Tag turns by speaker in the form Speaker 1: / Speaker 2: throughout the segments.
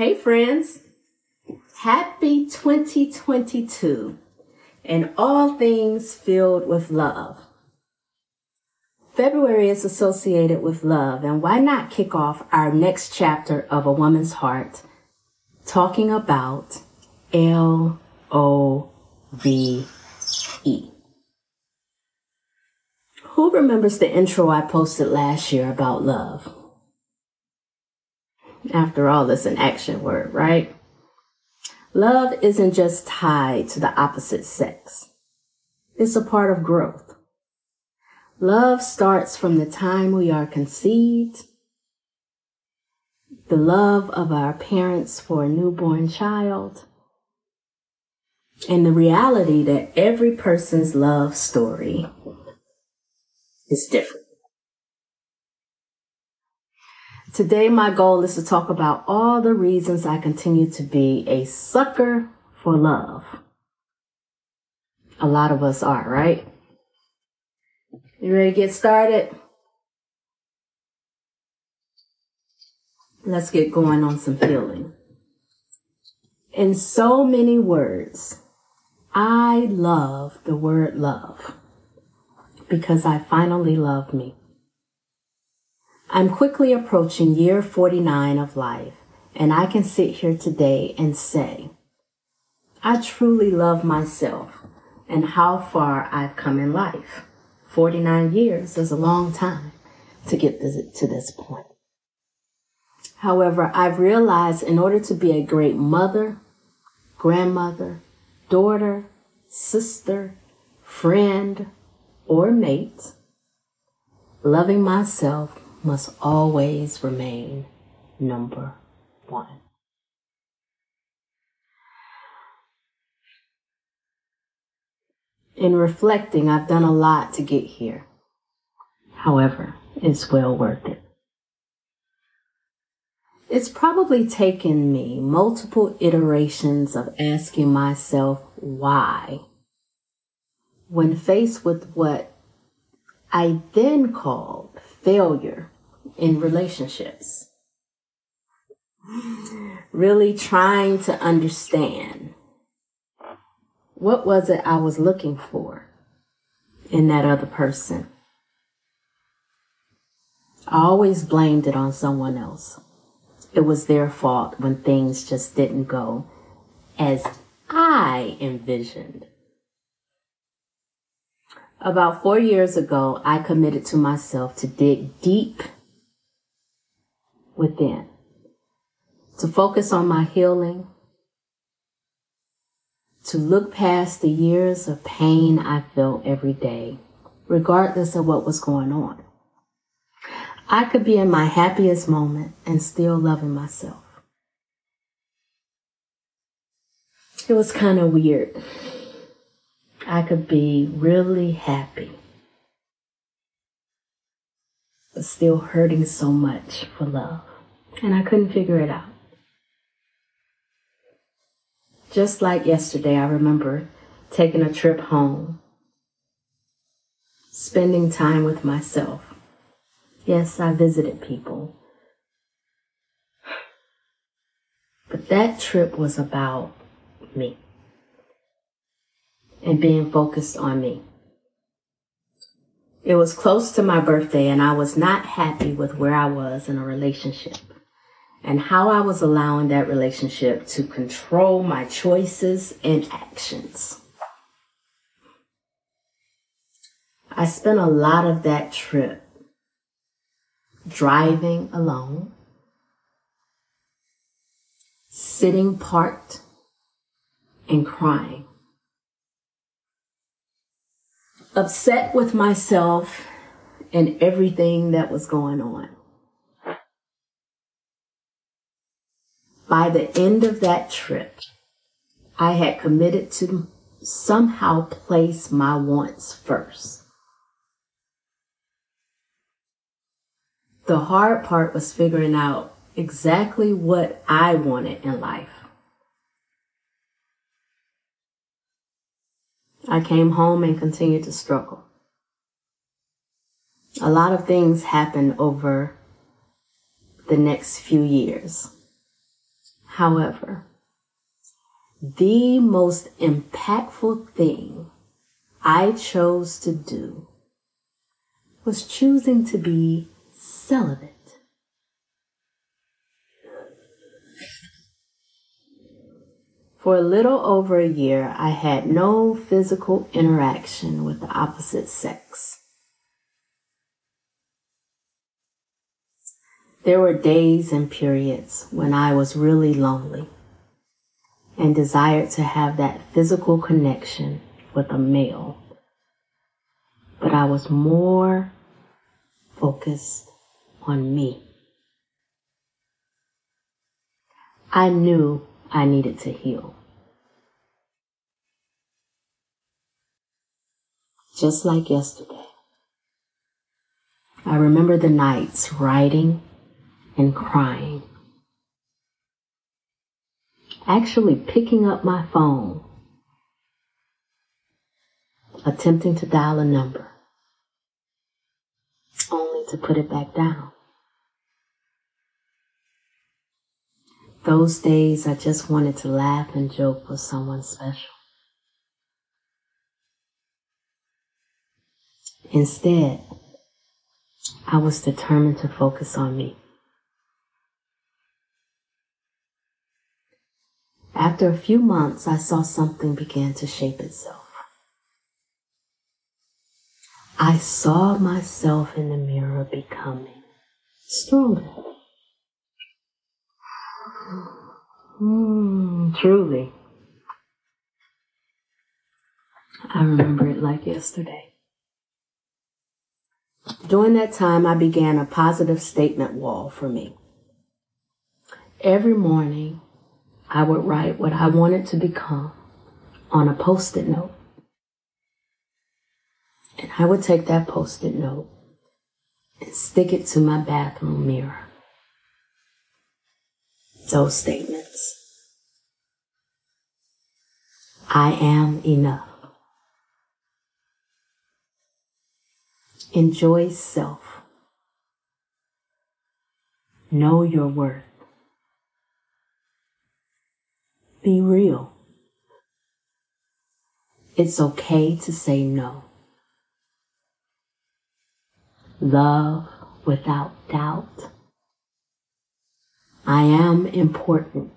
Speaker 1: Hey, friends. Happy 2022 and all things filled with love. February is associated with love, and why not kick off our next chapter of A Woman's Heart talking about L O V E? Who remembers the intro I posted last year about love? After all, it's an action word, right? Love isn't just tied to the opposite sex. It's a part of growth. Love starts from the time we are conceived, the love of our parents for a newborn child, and the reality that every person's love story is different. Today, my goal is to talk about all the reasons I continue to be a sucker for love. A lot of us are, right? You ready to get started? Let's get going on some healing. In so many words, I love the word love because I finally love me. I'm quickly approaching year 49 of life, and I can sit here today and say, I truly love myself and how far I've come in life. 49 years is a long time to get to this point. However, I've realized in order to be a great mother, grandmother, daughter, sister, friend, or mate, loving myself must always remain number one. In reflecting, I've done a lot to get here. However, it's well worth it. It's probably taken me multiple iterations of asking myself why when faced with what I then called failure in relationships. Really trying to understand what was it I was looking for in that other person. I always blamed it on someone else. It was their fault when things just didn't go as I envisioned. About four years ago, I committed to myself to dig deep within, to focus on my healing, to look past the years of pain I felt every day, regardless of what was going on. I could be in my happiest moment and still loving myself. It was kind of weird. I could be really happy, but still hurting so much for love. And I couldn't figure it out. Just like yesterday, I remember taking a trip home, spending time with myself. Yes, I visited people. But that trip was about me and being focused on me. It was close to my birthday and I was not happy with where I was in a relationship and how I was allowing that relationship to control my choices and actions. I spent a lot of that trip driving alone, sitting parked, and crying upset with myself and everything that was going on. By the end of that trip, I had committed to somehow place my wants first. The hard part was figuring out exactly what I wanted in life. I came home and continued to struggle. A lot of things happened over the next few years. However, the most impactful thing I chose to do was choosing to be celibate. For a little over a year, I had no physical interaction with the opposite sex. There were days and periods when I was really lonely and desired to have that physical connection with a male. But I was more focused on me. I knew I needed to heal. Just like yesterday. I remember the nights writing and crying. Actually picking up my phone, attempting to dial a number, only to put it back down. Those days I just wanted to laugh and joke with someone special. Instead, I was determined to focus on me. After a few months, I saw something begin to shape itself. I saw myself in the mirror becoming stronger. Mm, truly. I remember it like yesterday. During that time, I began a positive statement wall for me. Every morning, I would write what I wanted to become on a post it note. And I would take that post it note and stick it to my bathroom mirror. Those statements. I am enough. Enjoy self. Know your worth. Be real. It's okay to say no. Love without doubt. I am important.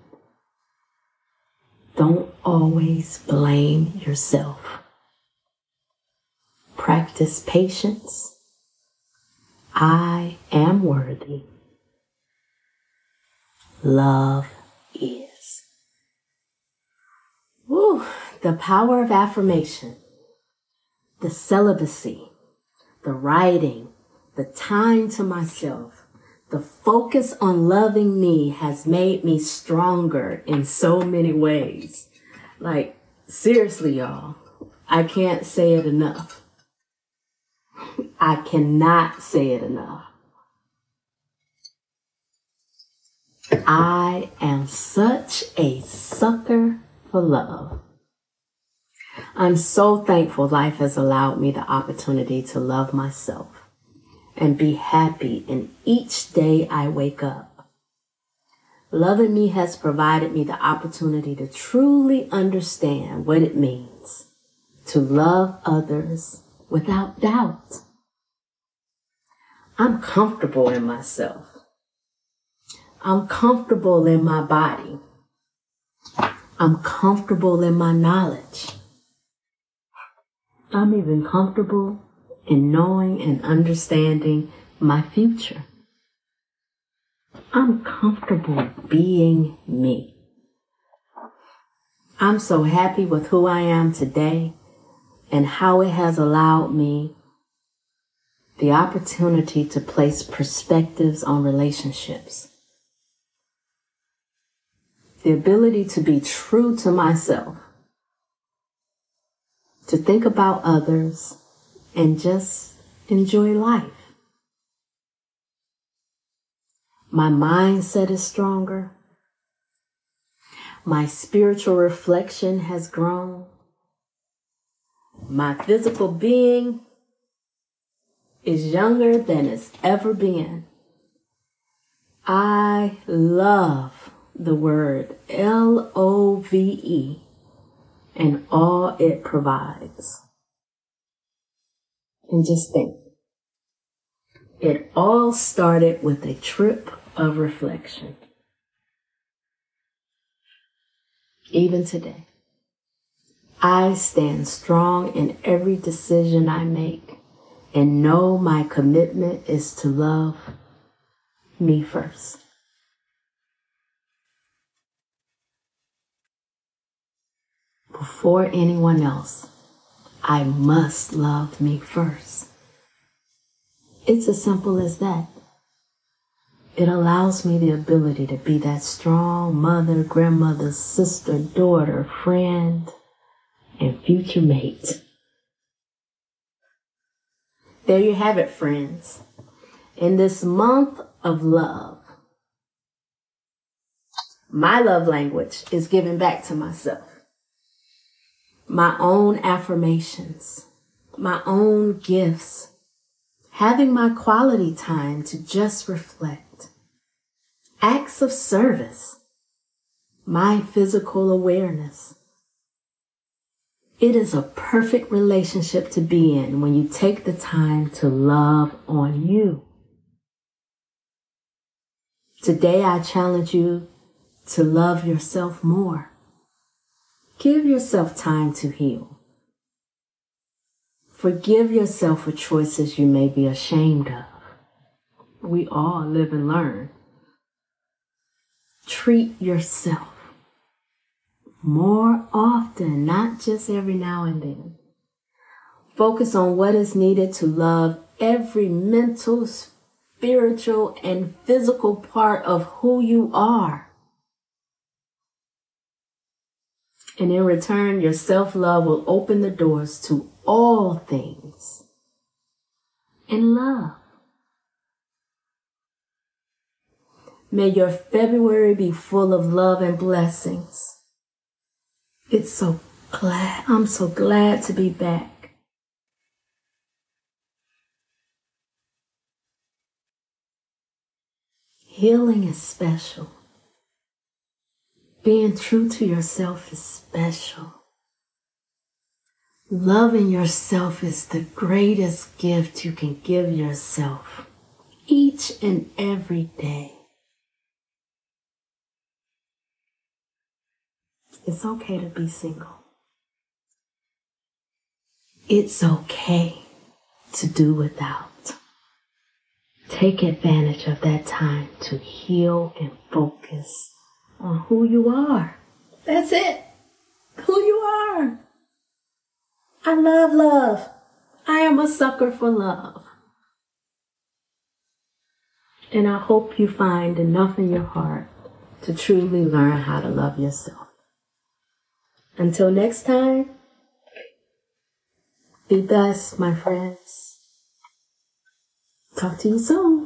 Speaker 1: Don't always blame yourself. Practice patience. I am worthy. Love is. Woo, the power of affirmation, the celibacy, the writing, the time to myself, the focus on loving me has made me stronger in so many ways. Like, seriously, y'all, I can't say it enough. I cannot say it enough. I am such a for love. I'm so thankful life has allowed me the opportunity to love myself and be happy in each day I wake up. Loving me has provided me the opportunity to truly understand what it means to love others without doubt. I'm comfortable in myself. I'm comfortable in my body. I'm comfortable in my knowledge. I'm even comfortable in knowing and understanding my future. I'm comfortable being me. I'm so happy with who I am today and how it has allowed me the opportunity to place perspectives on relationships, the ability to be true to myself, to think about others, and just enjoy life. My mindset is stronger. My spiritual reflection has grown. My physical being is younger than it's ever been. I love the word L O V E and all it provides. And just think, it all started with a trip of reflection. Even today, I stand strong in every decision I make and know my commitment is to love me first. Before anyone else, I must love me first. It's as simple as that. It allows me the ability to be that strong mother, grandmother, sister, daughter, friend, and future mate. There you have it, friends. In this month of love, my love language is giving back to myself. My own affirmations, my own gifts, having my quality time to just reflect, acts of service, my physical awareness, it is a perfect relationship to be in when you take the time to love on you. Today, I challenge you to love yourself more. Give yourself time to heal. Forgive yourself for choices you may be ashamed of. We all live and learn. Treat yourself more often, not just every now and then. Focus on what is needed to love every mental, spiritual, and physical part of who you are. And in return, your self love will open the doors to all things and love. May your February be full of love and blessings. It's so glad. I'm so glad to be back. Healing is special. Being true to yourself is special. Loving yourself is the greatest gift you can give yourself each and every day. It's okay to be single. It's okay to do without. Take advantage of that time to heal and focus on who you are. That's it. Who you are. I love love. I am a sucker for love. And I hope you find enough in your heart to truly learn how to love yourself. Until next time, be best, my friends. Talk to you soon.